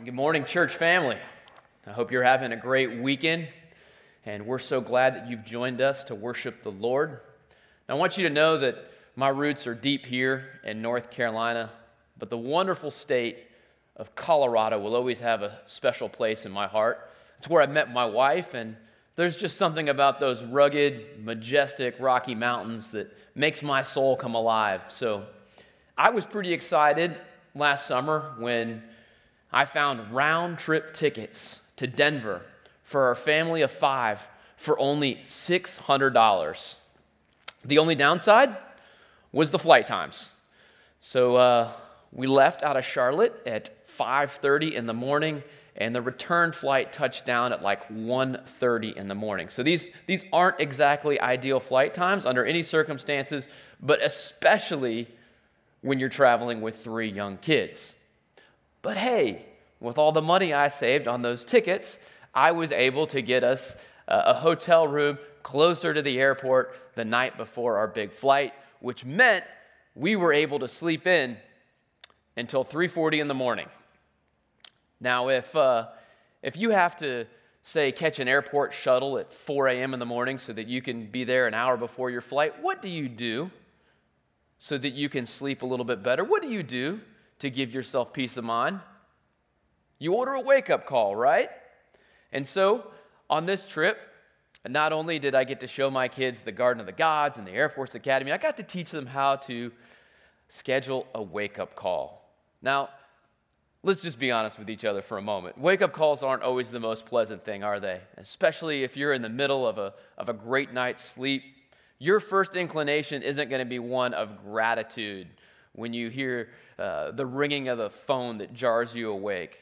And good morning, church family. I hope you're having a great weekend, and we're so glad that you've joined us to worship the Lord. Now, I want you to know that my roots are deep here in North Carolina, but the wonderful state of Colorado will always have a special place in my heart. It's where I met my wife, and there's just something about those rugged, majestic, rocky mountains that makes my soul come alive. So I was pretty excited last summer when I found round trip tickets to Denver for our family of five for only $600. The only downside was the flight times. So uh, we left out of Charlotte at 5:30 in the morning, and the return flight touched down at like 1:30 in the morning. So these these aren't exactly ideal flight times under any circumstances, but especially when you're traveling with three young kids. But hey, with all the money I saved on those tickets, I was able to get us a hotel room closer to the airport the night before our big flight, which meant we were able to sleep in until 3:40 in the morning. Now, if uh, if you have to say catch an airport shuttle at 4 a.m. in the morning so that you can be there an hour before your flight, what do you do so that you can sleep a little bit better? What do you do to give yourself peace of mind? You order a wake up call, right? And so on this trip, not only did I get to show my kids the Garden of the Gods and the Air Force Academy, I got to teach them how to schedule a wake up call. Now, let's just be honest with each other for a moment. Wake up calls aren't always the most pleasant thing, are they? Especially if you're in the middle of a, of a great night's sleep. Your first inclination isn't going to be one of gratitude when you hear uh, the ringing of the phone that jars you awake.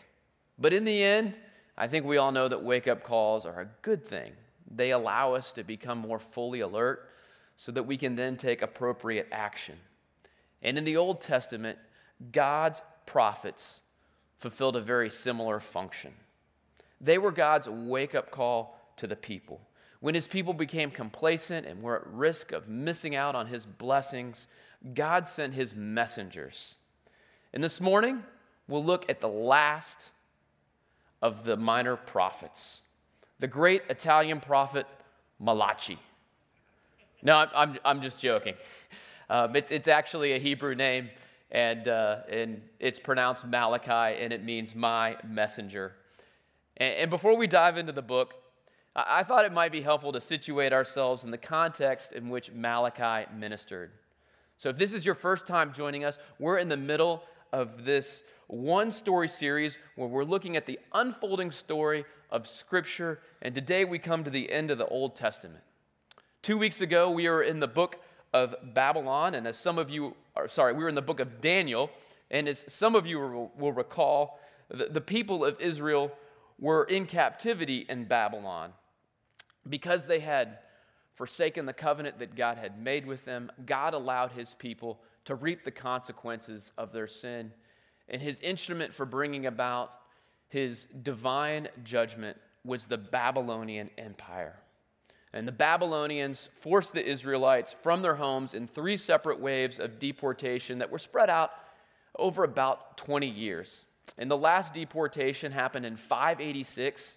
But in the end, I think we all know that wake up calls are a good thing. They allow us to become more fully alert so that we can then take appropriate action. And in the Old Testament, God's prophets fulfilled a very similar function. They were God's wake up call to the people. When his people became complacent and were at risk of missing out on his blessings, God sent his messengers. And this morning, we'll look at the last of the minor prophets, the great Italian prophet Malachi. No, I'm, I'm, just joking. Um, it's, it's actually a Hebrew name, and, uh, and it's pronounced Malachi, and it means my messenger. And, and before we dive into the book, I, I thought it might be helpful to situate ourselves in the context in which Malachi ministered. So, if this is your first time joining us, we're in the middle of this one story series where we're looking at the unfolding story of Scripture. And today we come to the end of the Old Testament. Two weeks ago, we were in the book of Babylon. And as some of you are, sorry, we were in the book of Daniel. And as some of you will, recall, the, the people of Israel were in captivity in Babylon because they had forsaken the covenant that God had made with them. God allowed his people to reap the consequences of their sin and his instrument for bringing about his divine judgment was the Babylonian Empire. And the Babylonians forced the Israelites from their homes in three separate waves of deportation that were spread out over about 20 years. And the last deportation happened in 586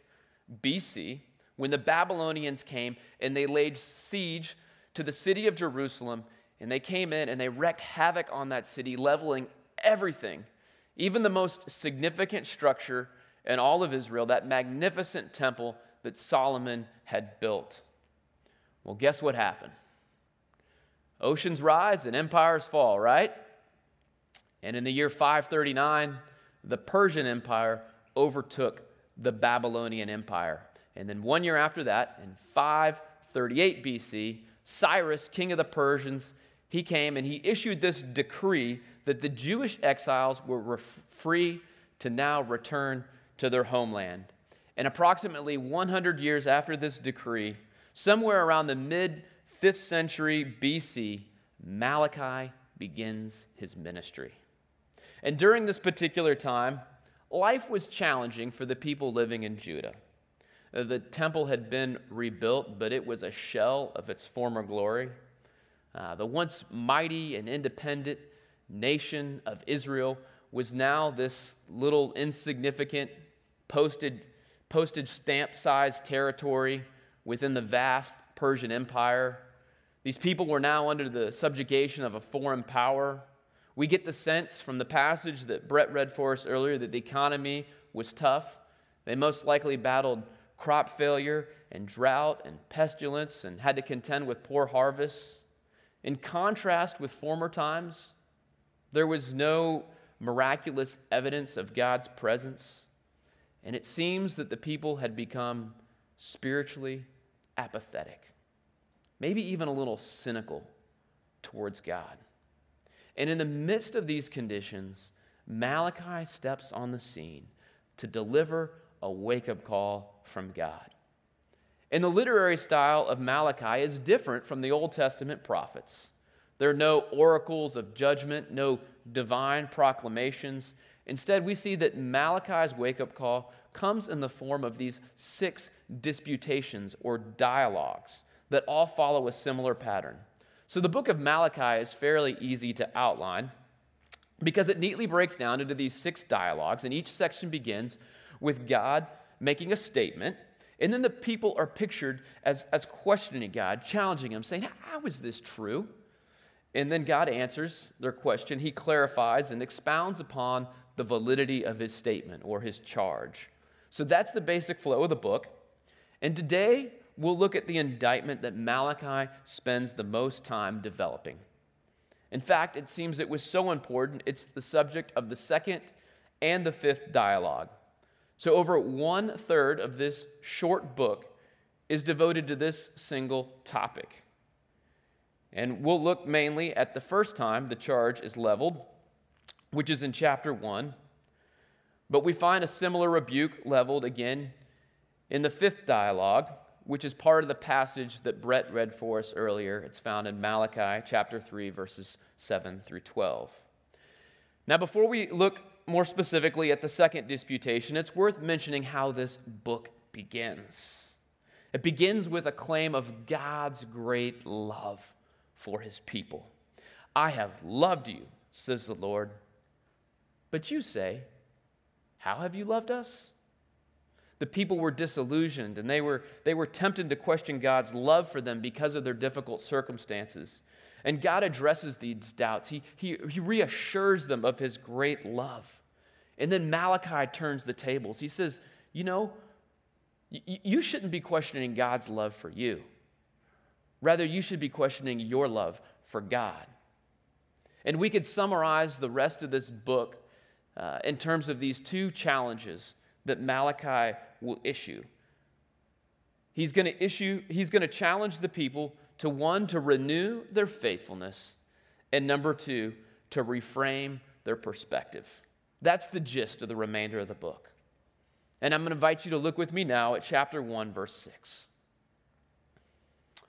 BC when the Babylonians came and they laid siege to the city of Jerusalem. And they came in and they wreaked havoc on that city, leveling everything even the most significant structure in all of Israel, that magnificent temple that Solomon had built. Well, guess what happened? Oceans rise and empires fall, right? And in the year 539, the Persian Empire overtook the Babylonian Empire. And then one year after that, in 538 BC, Cyrus, king of the Persians, he came and he issued this decree that the Jewish exiles were free to now return to their homeland. And approximately 100 years after this decree, somewhere around the mid 5th century BC, Malachi begins his ministry. And during this particular time, life was challenging for the people living in Judah. Uh, the temple had been rebuilt, but it was a shell of its former glory. Uh, the once mighty and independent nation of Israel was now this little insignificant postage stamp sized territory within the vast Persian Empire. These people were now under the subjugation of a foreign power. We get the sense from the passage that Brett read for us earlier that the economy was tough. They most likely battled crop failure and drought and pestilence and had to contend with poor harvests. In contrast with former times, there was no miraculous evidence of God's presence, and it seems that the people had become spiritually apathetic, maybe even a little cynical towards God. And in the midst of these conditions, Malachi steps on the scene to deliver a wake up call from God. And the literary style of Malachi is different from the Old Testament prophets. There are no oracles of judgment, no divine proclamations. Instead, we see that Malachi's wake up call comes in the form of these six disputations or dialogues that all follow a similar pattern. So the book of Malachi is fairly easy to outline because it neatly breaks down into these six dialogues, and each section begins with God making a statement, and then the people are pictured as, as questioning God, challenging Him, saying, How is this true? And then God answers their question. He clarifies and expounds upon the validity of his statement or his charge. So that's the basic flow of the book. And today, we'll look at the indictment that Malachi spends the most time developing. In fact, it seems it was so important, it's the subject of the second and the fifth dialogue. So, over one third of this short book is devoted to this single topic. And we'll look mainly at the first time the charge is leveled, which is in chapter 1. But we find a similar rebuke leveled again in the fifth dialogue, which is part of the passage that Brett read for us earlier. It's found in Malachi chapter 3, verses 7 through 12. Now, before we look more specifically at the second disputation, it's worth mentioning how this book begins. It begins with a claim of God's great love for his people. I have loved you, says the Lord. But you say, How have you loved us? The people were disillusioned and they were, they were tempted to question God's love for them because of their difficult circumstances. And God addresses these doubts. He, he, he reassures them of his great love. And then Malachi turns the tables. He says, You know, you shouldn't be questioning God's love for you. Rather, you should be questioning your love for God. And we could summarize the rest of this book uh, in terms of these two challenges that Malachi will issue. He's going to issue, he's going to challenge the people to one, to renew their faithfulness, and number two, to reframe their perspective. That's the gist of the remainder of the book. And I'm going to invite you to look with me now at chapter 1, verse 6.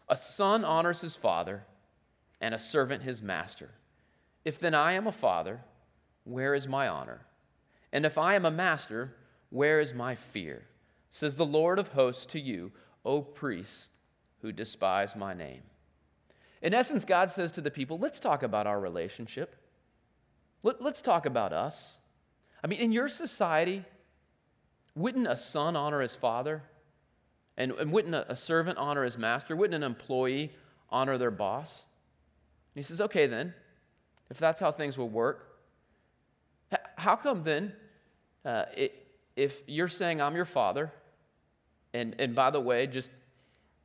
A son honors his father, and a servant his master. If then I am a father, where is my honor? And if I am a master, where is my fear? Says the Lord of hosts to you, O priests who despise my name. In essence, God says to the people, let's talk about our relationship. Let, us talk about us. I mean, in your society, wouldn't a son honor his father? And, and wouldn't a, a servant honor his master? Wouldn't an employee honor their boss? And he says, okay, then, if that's how things will work, how come then, uh, it, if you're saying I'm your father, and, and by the way, just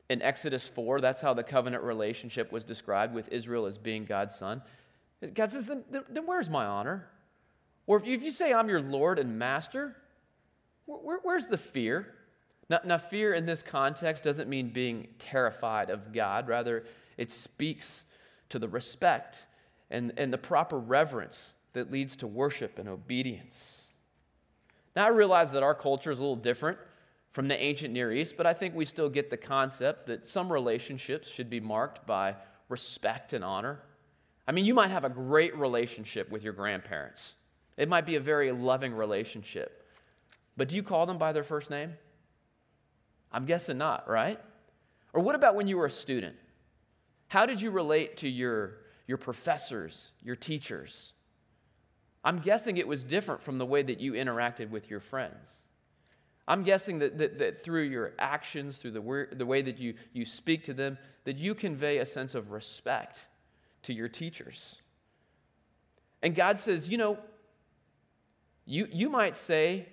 in Exodus 4, that's how the covenant relationship was described with Israel as being God's son. God says, then, then where's my honor? Or if you, say I'm your Lord and master, where, where's the fear? Now, now, fear in this context doesn't mean being terrified of God. Rather, it speaks to the respect and, and the proper reverence that leads to worship and obedience. Now, I realize that our culture is a little different from the ancient Near East, but I think we still get the concept that some relationships should be marked by respect and honor. I mean, you might have a great relationship with your grandparents, it might be a very loving relationship, but do you call them by their first name? I'm guessing not, right? Or what about when you were a student? How did you relate to your, your professors, your teachers? I'm guessing it was different from the way that you interacted with your friends. I'm guessing that, that, that through your actions, through the, the way that you, you speak to them, that you convey a sense of respect to your teachers. And God says, you know, you, you might say,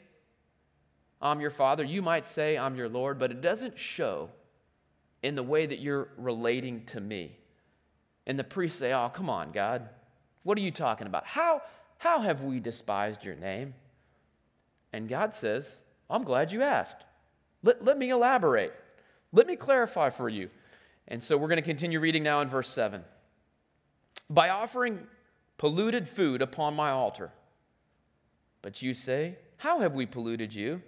I'm your father. You might say, I'm your Lord, but it doesn't show in the way that you're relating to me. And the priests say, Oh, come on, God. What are you talking about? How, how have we despised your name? And God says, I'm glad you asked. Let, let me elaborate. Let me clarify for you. And so we're going to continue reading now in verse 7. By offering polluted food upon my altar. But you say, How have we polluted you?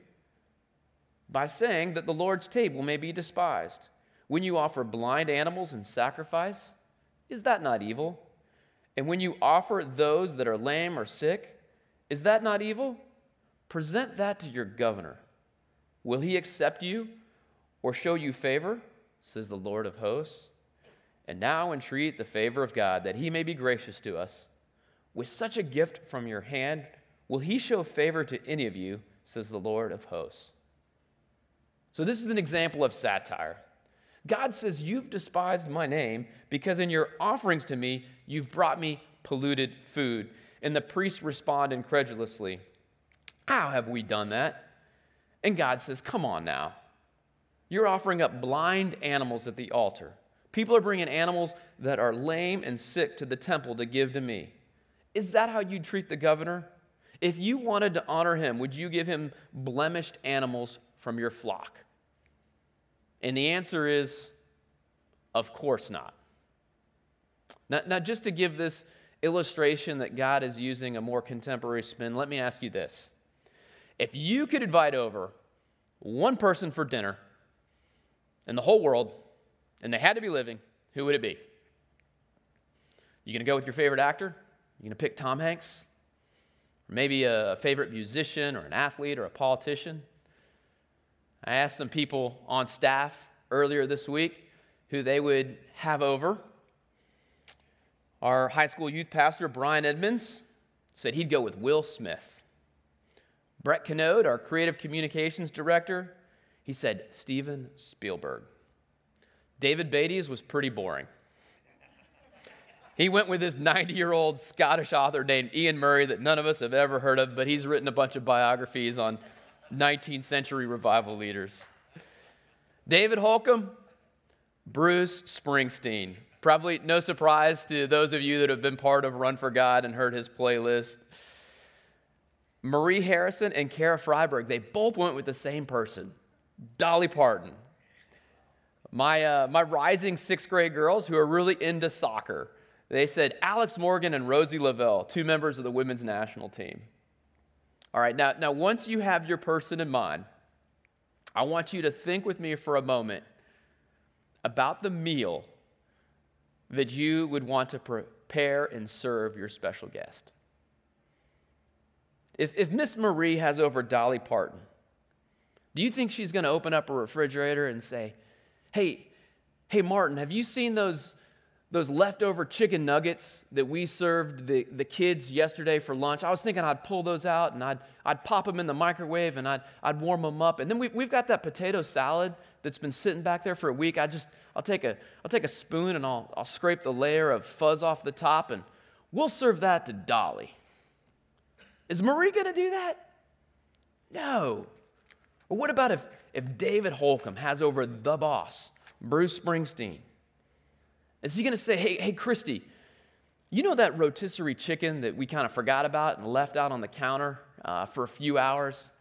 By saying that the Lord's table may be despised. When you offer blind animals in sacrifice, is that not evil? And when you offer those that are lame or sick, is that not evil? Present that to your governor. Will he accept you or show you favor? says the Lord of hosts. And now entreat the favor of God that he may be gracious to us. With such a gift from your hand, will he show favor to any of you? says the Lord of hosts. So, this is an example of satire. God says, You've despised my name because in your offerings to me, you've brought me polluted food. And the priests respond incredulously, How have we done that? And God says, Come on now. You're offering up blind animals at the altar. People are bringing animals that are lame and sick to the temple to give to me. Is that how you treat the governor? If you wanted to honor him, would you give him blemished animals from your flock? And the answer is, of course not. Now, now, just to give this illustration that God is using a more contemporary spin, let me ask you this. If you could invite over one person for dinner in the whole world, and they had to be living, who would it be? You gonna go with your favorite actor? You gonna pick Tom Hanks? Or maybe a favorite musician or an athlete or a politician? I asked some people on staff earlier this week who they would have over. Our high school youth pastor, Brian Edmonds, said he'd go with Will Smith. Brett Canode, our creative communications director, he said Steven Spielberg. David Beatty's was pretty boring. He went with this 90 year old Scottish author named Iain Murray that none of us have ever heard of, but he's written a bunch of biographies on 19th century revival leaders. David Holcomb, Bruce Springsteen. Probably no surprise to those of you that have been part of Run for God and heard his playlist. Marie Harrison and Kara Freiberg, they both went with the same person, Dolly Parton. My, uh, my rising sixth grade girls who are really into soccer, they said Alex Morgan and Rosie Lavelle, two members of the women's national team. All right, now, now once you have your person in mind, I want you to think with me for a moment about the meal that you would want to prepare and serve your special guest. If, if Miss Marie has over Dolly Parton, do you think she's going to open up a refrigerator and say, Hey, hey, Martin, have you seen those those leftover chicken nuggets that we served the, the kids yesterday for lunch, I was thinking I'd pull those out and I'd, I'd pop them in the microwave and I'd, I'd warm them up. And then we, we've got that potato salad that's been sitting back there for a week. I just, I'll take a, I'll take a spoon and I'll, I'll scrape the layer of fuzz off the top and we'll serve that to Dolly. Is Marie going to do that? No. Or what about if, if David Holcomb has over the boss, Bruce Springsteen? Is he going to say, hey, hey, Christy, you know that rotisserie chicken that we kind of forgot about and left out on the counter uh, for a few hours?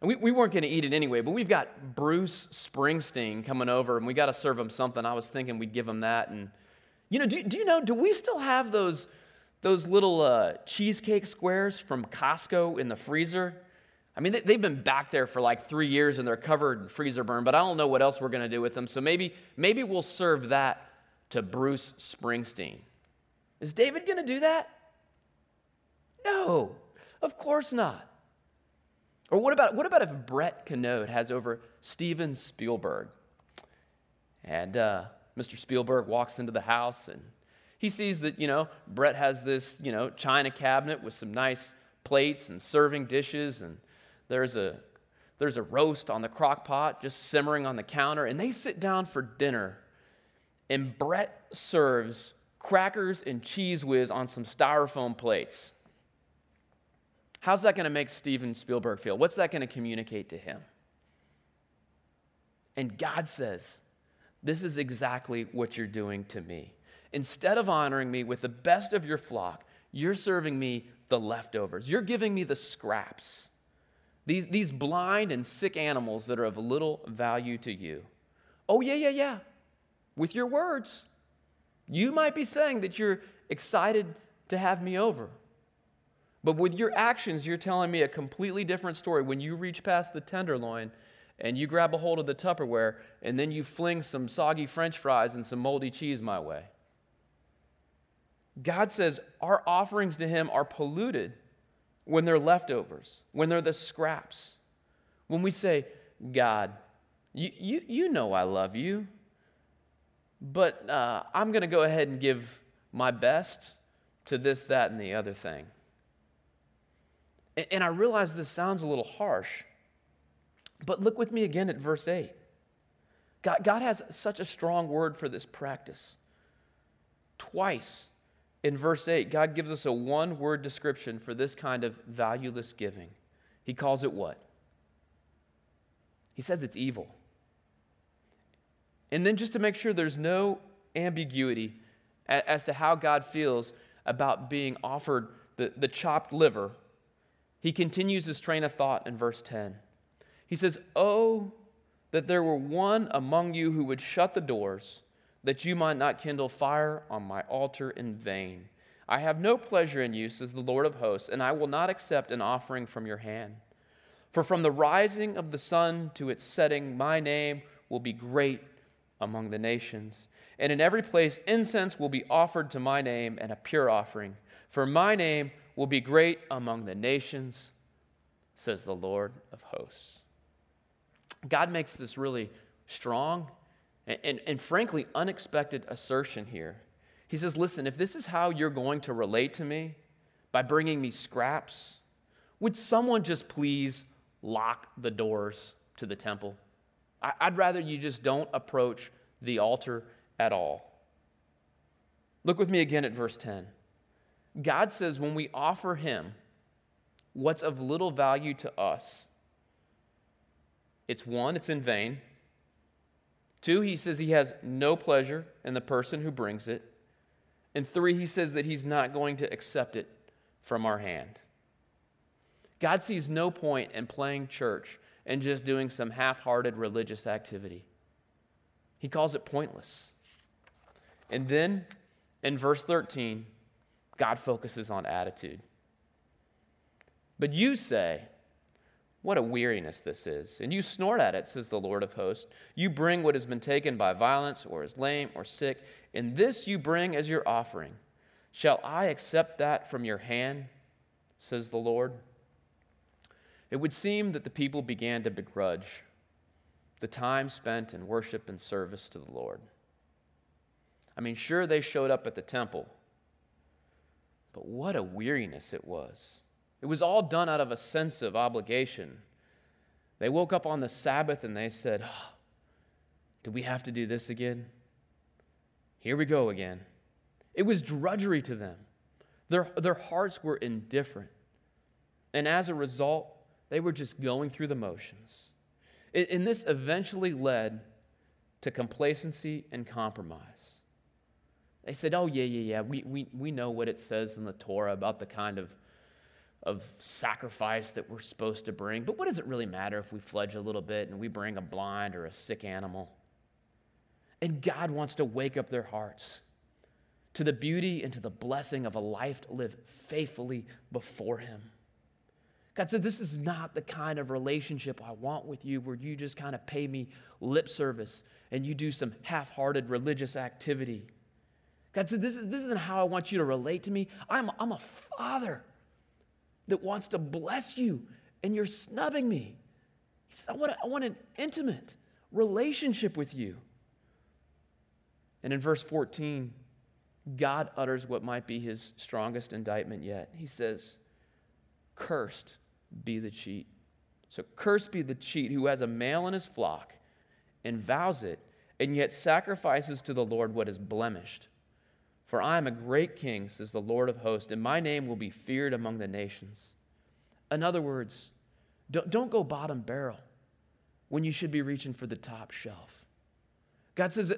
And we, we weren't going to eat it anyway, but we've got Bruce Springsteen coming over and we got to serve him something. I was thinking we'd give him that. And, you know, do, do you know, do we still have those, those little uh, cheesecake squares from Costco in the freezer? I mean, they, have been back there for like three years and they're covered in freezer burn, but I don't know what else we're going to do with them. So maybe, maybe we'll serve that to Bruce Springsteen. Is David going to do that? No, of course not. Or what about, what about if Brett Canode has over Steven Spielberg? And uh, Mr. Spielberg walks into the house and He sees that, you know, Brett has this, you know, china cabinet with some nice plates and serving dishes, and there's a there's a roast on the crock pot just simmering on the counter, and they sit down for dinner, and Brett serves crackers and cheese whiz on some styrofoam plates. How's that going to make Steven Spielberg feel? What's that going to communicate to him? And God says, This is exactly what you're doing to me. Instead of honoring me with the best of your flock, you're serving me the leftovers. You're giving me the scraps. These, these blind and sick animals that are of little value to you. Oh, yeah, yeah, yeah. With your words, you might be saying that you're excited to have me over. But with your actions, you're telling me a completely different story. When you reach past the tenderloin and you grab a hold of the Tupperware and then you fling some soggy french fries and some moldy cheese my way. God says our offerings to Him are polluted when they're leftovers, when they're the scraps. When we say, God, you, you, you know I love you, but uh, I'm going to go ahead and give my best to this, that, and the other thing. And, and I realize this sounds a little harsh, but look with me again at verse 8. God, God has such a strong word for this practice. Twice in verse 8, God gives us a one word description for this kind of valueless giving. He calls it what? He says it's evil. And then, just to make sure there's no ambiguity as to how God feels about being offered the, the chopped liver, he continues his train of thought in verse 10. He says, Oh, that there were one among you who would shut the doors that you might not kindle fire on my altar in vain. I have no pleasure in you, says the Lord of hosts, and I will not accept an offering from your hand. For from the rising of the sun to its setting, my name will be great among the nations. And in every place, incense will be offered to my name and a pure offering. For my name will be great among the nations, says the Lord of hosts. God makes this really strong and, and, and, frankly, unexpected assertion here. He says, Listen, if this is how you're going to relate to me, by bringing me scraps, would someone just please lock the doors to the temple? I'd rather you just don't approach the altar at all. Look with me again at verse 10. God says, when we offer Him what's of little value to us, it's one, it's in vain. Two, he says he has no pleasure in the person who brings it. And three, he says that he's not going to accept it from our hand. God sees no point in playing church and just doing some half hearted religious activity. He calls it pointless. And then in verse 13, God focuses on attitude. But you say, what a weariness this is. And you snort at it, says the Lord of hosts. You bring what has been taken by violence, or is lame, or sick, and this you bring as your offering. Shall I accept that from your hand, says the Lord? It would seem that the people began to begrudge the time spent in worship and service to the Lord. I mean, sure, they showed up at the temple, but what a weariness it was. It was all done out of a sense of obligation. They woke up on the Sabbath and they said, oh, Do we have to do this again? Here we go again. It was drudgery to them. Their, their hearts were indifferent. And as a result, they were just going through the motions. And this eventually led to complacency and compromise. They said, Oh, yeah, yeah, yeah, we, we, we know what it says in the Torah about the kind of of sacrifice that we're supposed to bring. But what does it really matter if we fledge a little bit and we bring a blind or a sick animal? And God wants to wake up their hearts to the beauty and to the blessing of a life to live faithfully before Him. God said, This is not the kind of relationship I want with you where you just kind of pay me lip service and you do some half hearted religious activity. God said, this, is, this isn't how I want you to relate to me. I'm, I'm a father that wants to bless you, and you're snubbing me. He says, I want, I want an intimate relationship with you. And in verse 14, God utters what might be his strongest indictment yet. He says, Cursed be the cheat. So, cursed be the cheat who has a male in his flock and vows it, and yet sacrifices to the Lord what is blemished. For I am a great king, says the Lord of hosts, and my name will be feared among the nations. In other words, don't, don't go bottom barrel when you should be reaching for the top shelf. God says,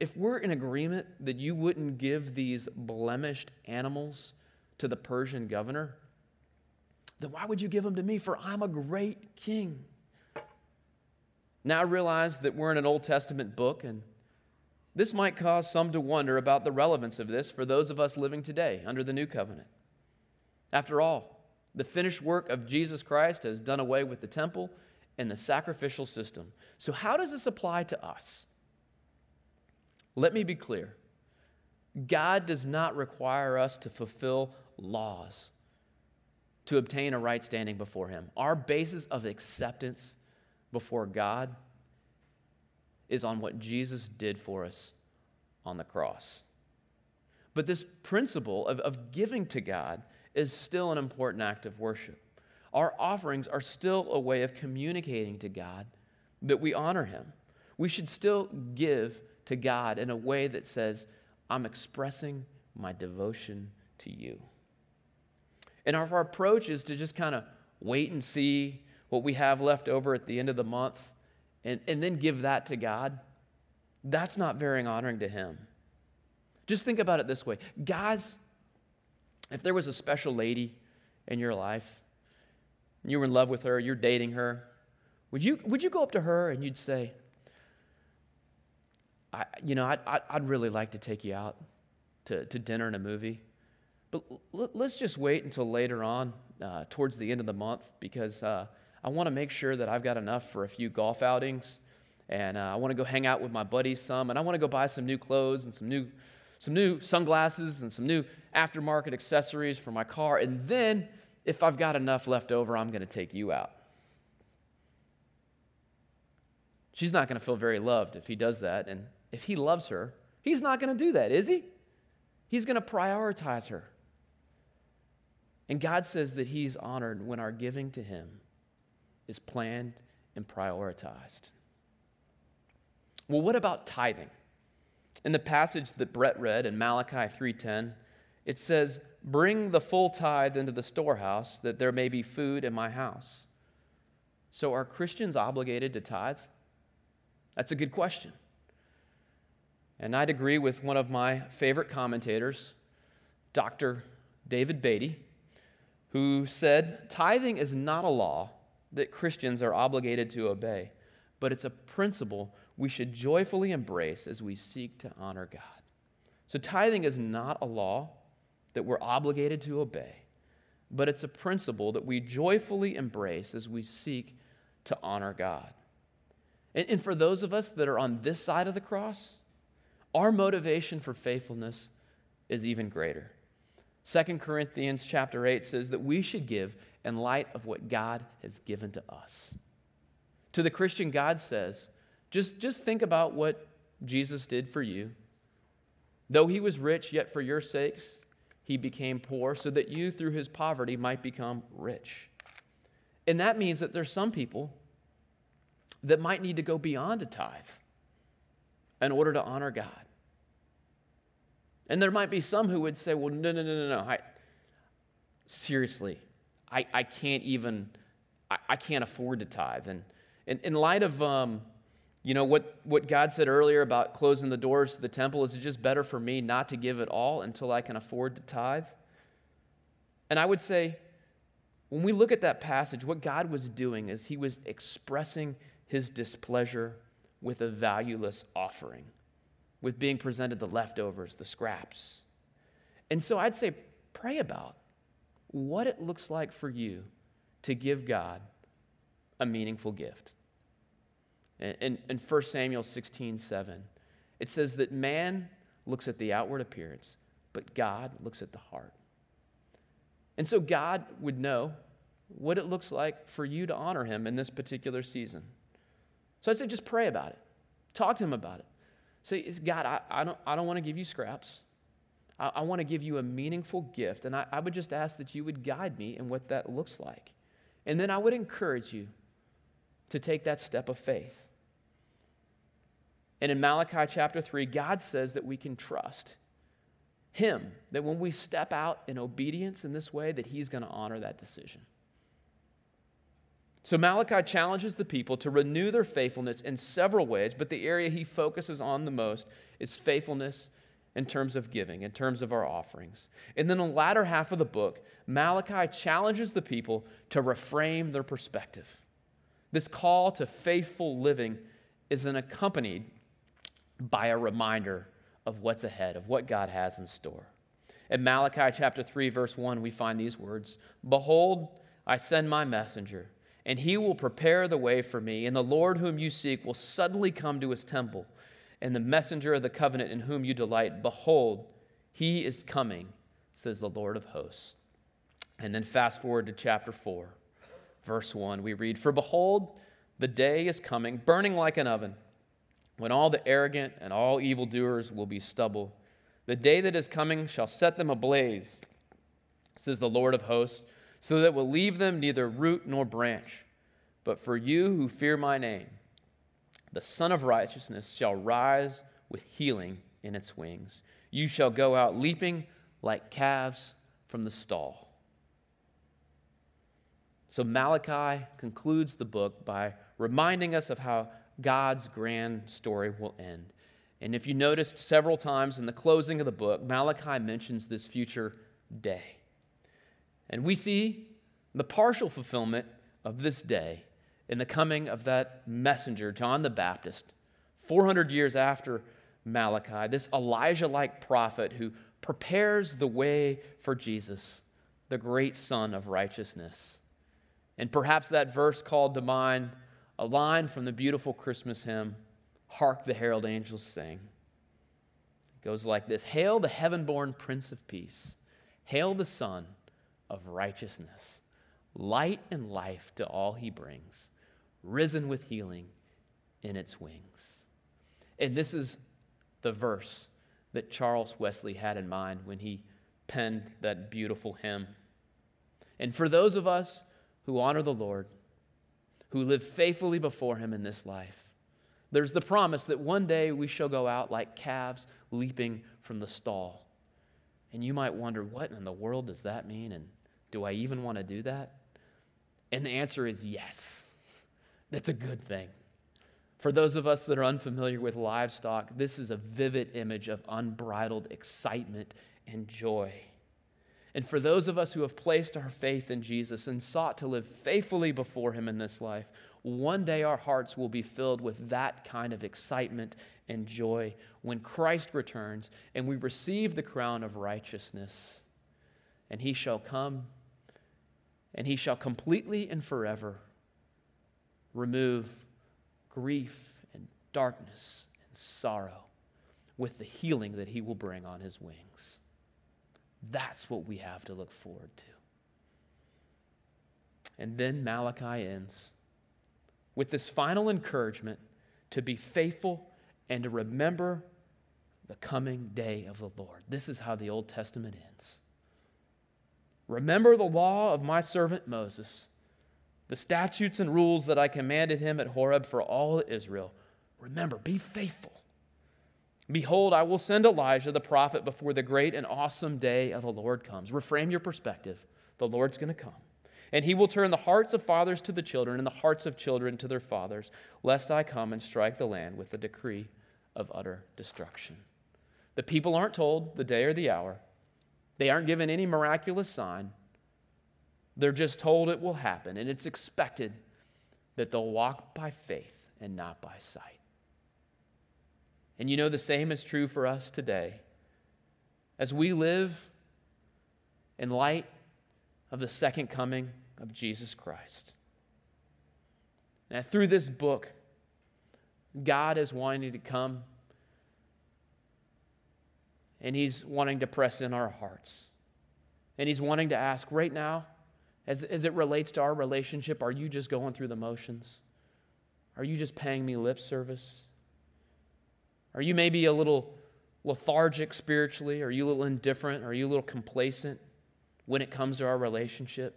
if we're in agreement that you wouldn't give these blemished animals to the Persian governor, then why would you give them to me? For I'm a great king. Now I realize that we're in an Old Testament book, and this might cause some to wonder about the relevance of this for those of us living today under the new covenant. After all, the finished work of Jesus Christ has done away with the temple and the sacrificial system. So, how does this apply to us? Let me be clear God does not require us to fulfill laws to obtain a right standing before Him. Our basis of acceptance before God is on what Jesus did for us on the cross. But this principle of, of giving to God is still an important act of worship. Our offerings are still a way of communicating to God that we honor Him. We should still give to God in a way that says, I'm expressing my devotion to you. And our approach is to just kind of wait and see what we have left over at the end of the month and, and then give that to God, that's not very honoring to Him. Just think about it this way guys, if there was a special lady in your life, you were in love with her, you're dating her, would you, would you go up to her and you'd say, I, you know, I'd, I'd really like to take you out to, to dinner and a movie. But l- let's just wait until later on, uh, towards the end of the month, because uh, I want to make sure that I've got enough for a few golf outings. And uh, I want to go hang out with my buddies some. And I want to go buy some new clothes and some new, some new sunglasses and some new aftermarket accessories for my car. And then, if I've got enough left over, I'm going to take you out. She's not going to feel very loved if he does that. And if he loves her, he's not going to do that, is he? He's going to prioritize her. And God says that he's honored when our giving to him is planned and prioritized. Well, what about tithing? In the passage that Brett read in Malachi 3:10, it says, "Bring the full tithe into the storehouse that there may be food in my house." So are Christians obligated to tithe? That's a good question. And I'd agree with one of my favorite commentators, Dr. David Beatty, who said tithing is not a law that Christians are obligated to obey, but it's a principle we should joyfully embrace as we seek to honor God. So, tithing is not a law that we're obligated to obey, but it's a principle that we joyfully embrace as we seek to honor God. And, and for those of us that are on this side of the cross, our motivation for faithfulness is even greater. 2 Corinthians chapter 8 says that we should give in light of what God has given to us. To the Christian, God says, just, just think about what Jesus did for you. Though he was rich, yet for your sakes he became poor, so that you through his poverty might become rich. And that means that there's some people that might need to go beyond a tithe in order to honor God. And there might be some who would say, well, no, no, no, no, no. I, seriously, I, I can't even, I, I can't afford to tithe. And in, in light of, um, you know, what, what God said earlier about closing the doors to the temple, is it just better for me not to give it all until I can afford to tithe? And I would say, when we look at that passage, what God was doing is he was expressing his displeasure with a valueless offering, with being presented the leftovers, the scraps. And so I'd say, pray about what it looks like for you to give God a meaningful gift. In, in 1 Samuel 16, 7, it says that man looks at the outward appearance, but God looks at the heart. And so God would know what it looks like for you to honor him in this particular season. So I say, just pray about it. Talk to him about it. Say, God, I, I don't, I don't want to give you scraps. I, I want to give you a meaningful gift, and I, I would just ask that you would guide me in what that looks like. And then I would encourage you to take that step of faith. And in Malachi chapter 3, God says that we can trust Him, that when we step out in obedience in this way, that He's going to honor that decision. So Malachi challenges the people to renew their faithfulness in several ways, but the area he focuses on the most is faithfulness in terms of giving, in terms of our offerings. And then the latter half of the book, Malachi challenges the people to reframe their perspective. This call to faithful living is accompanied by a reminder of what's ahead, of what God has in store. In Malachi chapter 3, verse 1, we find these words Behold, I send my messenger, and he will prepare the way for me, and the Lord whom you seek will suddenly come to his temple and the messenger of the covenant in whom you delight. Behold, he is coming, says the Lord of hosts. And then fast forward to chapter 4, verse 1. We read, For behold, the day is coming, burning like an oven, when all the arrogant and all evildoers will be stubble. The day that is coming shall set them ablaze, says the Lord of hosts, so that will leave them neither root nor branch. But for you who fear my name, the Sun of Righteousness shall rise with healing in its wings. You shall go out leaping like calves from the stall. So Malachi concludes the book by reminding us of how God's grand story will end. And if you noticed several times in the closing of the book, Malachi mentions this future day. And we see the partial fulfillment of this day in the coming of that messenger, John the Baptist, 400 years after Malachi, this Elijah like prophet who prepares the way for Jesus, the great Son of righteousness. And perhaps that verse called to mind a line from the beautiful Christmas hymn, Hark the Herald Angels Sing. It goes like this Hail the heaven born Prince of Peace, hail the Sun of righteousness, light and life to all he brings risen with healing in its wings. And this is the verse that Charles Wesley had in mind when he penned that beautiful hymn. And for those of us who honor the Lord, who live faithfully before him in this life, there's the promise that one day we shall go out like calves leaping from the stall. And you might wonder, what in the world does that mean? And do I even want to do that? And the answer is yes. That's a good thing. For those of us that are unfamiliar with livestock, this is a vivid image of unbridled excitement and joy. And for those of us who have placed our faith in Jesus and sought to live faithfully before Him in this life, one day our hearts will be filled with that kind of excitement and joy when Christ returns and we receive the crown of righteousness. And He shall come and He shall completely and forever remove grief and darkness and sorrow with the healing that he will bring on his wings. That's what we have to look forward to. And then Malachi ends with this final encouragement to be faithful and to remember the coming day of the Lord. This is how the Old Testament ends. Remember the law of my servant Moses the statutes and rules that I commanded him at Horeb for all Israel. Remember, be faithful. Behold, I will send Elijah the prophet before the great and awesome day of the Lord comes. Reframe your perspective. The Lord's going to come. And he will turn the hearts of fathers to the children and the hearts of children to their fathers, lest I come and strike the land with the decree of utter destruction. The people aren't told the day or the hour, they aren't given any miraculous sign. They're just told it will happen, and it's expected that they'll walk by faith and not by sight. And you know, the same is true for us today. As we live in light of the second coming of Jesus Christ. Now, through this book, God is wanting to come and He's wanting to press in our hearts. And He's wanting to ask right now as, as it relates to our relationship, are you just going through the motions? Are you just paying me lip service? Are you maybe a little lethargic spiritually? Are you a little indifferent? Are you a little complacent when it comes to our relationship?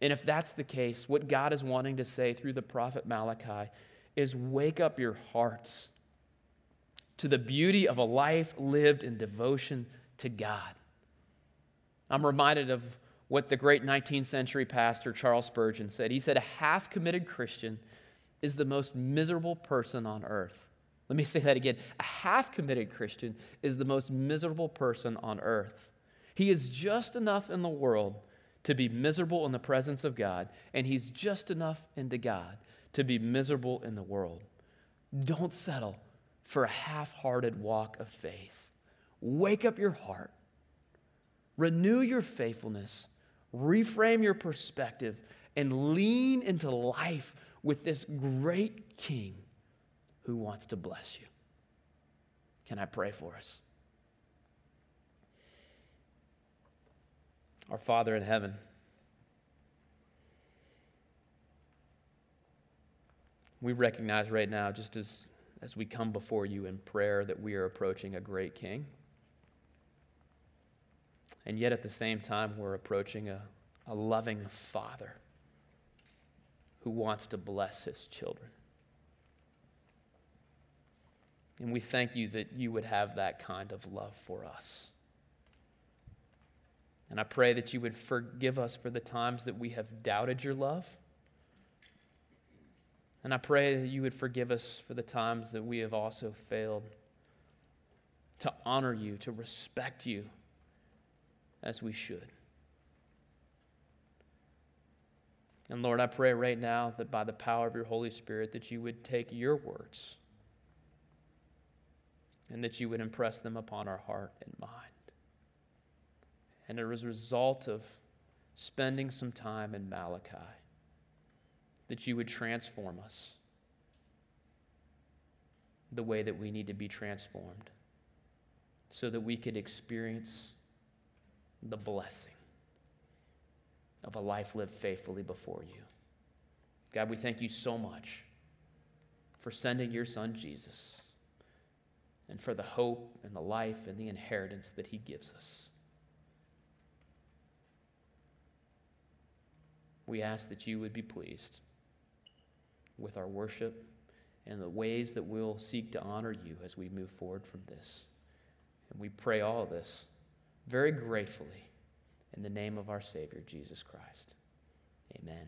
And if that's the case, what God is wanting to say through the prophet Malachi is wake up your hearts to the beauty of a life lived in devotion to God. I'm reminded of what the great 19th century pastor Charles Spurgeon said. He said, A half committed Christian is the most miserable person on earth. Let me say that again. A half committed Christian is the most miserable person on earth. He is just enough in the world to be miserable in the presence of God, and he's just enough into God to be miserable in the world. Don't settle for a half hearted walk of faith. Wake up your heart, renew your faithfulness, reframe your perspective, and lean into life with this great King who wants to bless you. Can I pray for us? Our Father in heaven, we recognize right now, just as, as we come before you in prayer, that we are approaching a great King. And yet at the same time, we're approaching a, a loving Father who wants to bless his children. And we thank you that you would have that kind of love for us. And I pray that you would forgive us for the times that we have doubted your love. And I pray that you would forgive us for the times that we have also failed to honor you, to respect you as we should. And Lord, I pray right now that by the power of your Holy Spirit that you would take your words and that you would impress them upon our heart and mind. And as a result of spending some time in Malachi, that you would transform us the way that we need to be transformed so that we could experience the blessing of a life lived faithfully before you. God, we thank you so much for sending your son Jesus and for the hope and the life and the inheritance that he gives us. We ask that you would be pleased with our worship and the ways that we'll seek to honor you as we move forward from this. And we pray all of this very gratefully in the name of our Savior, Jesus Christ. Amen.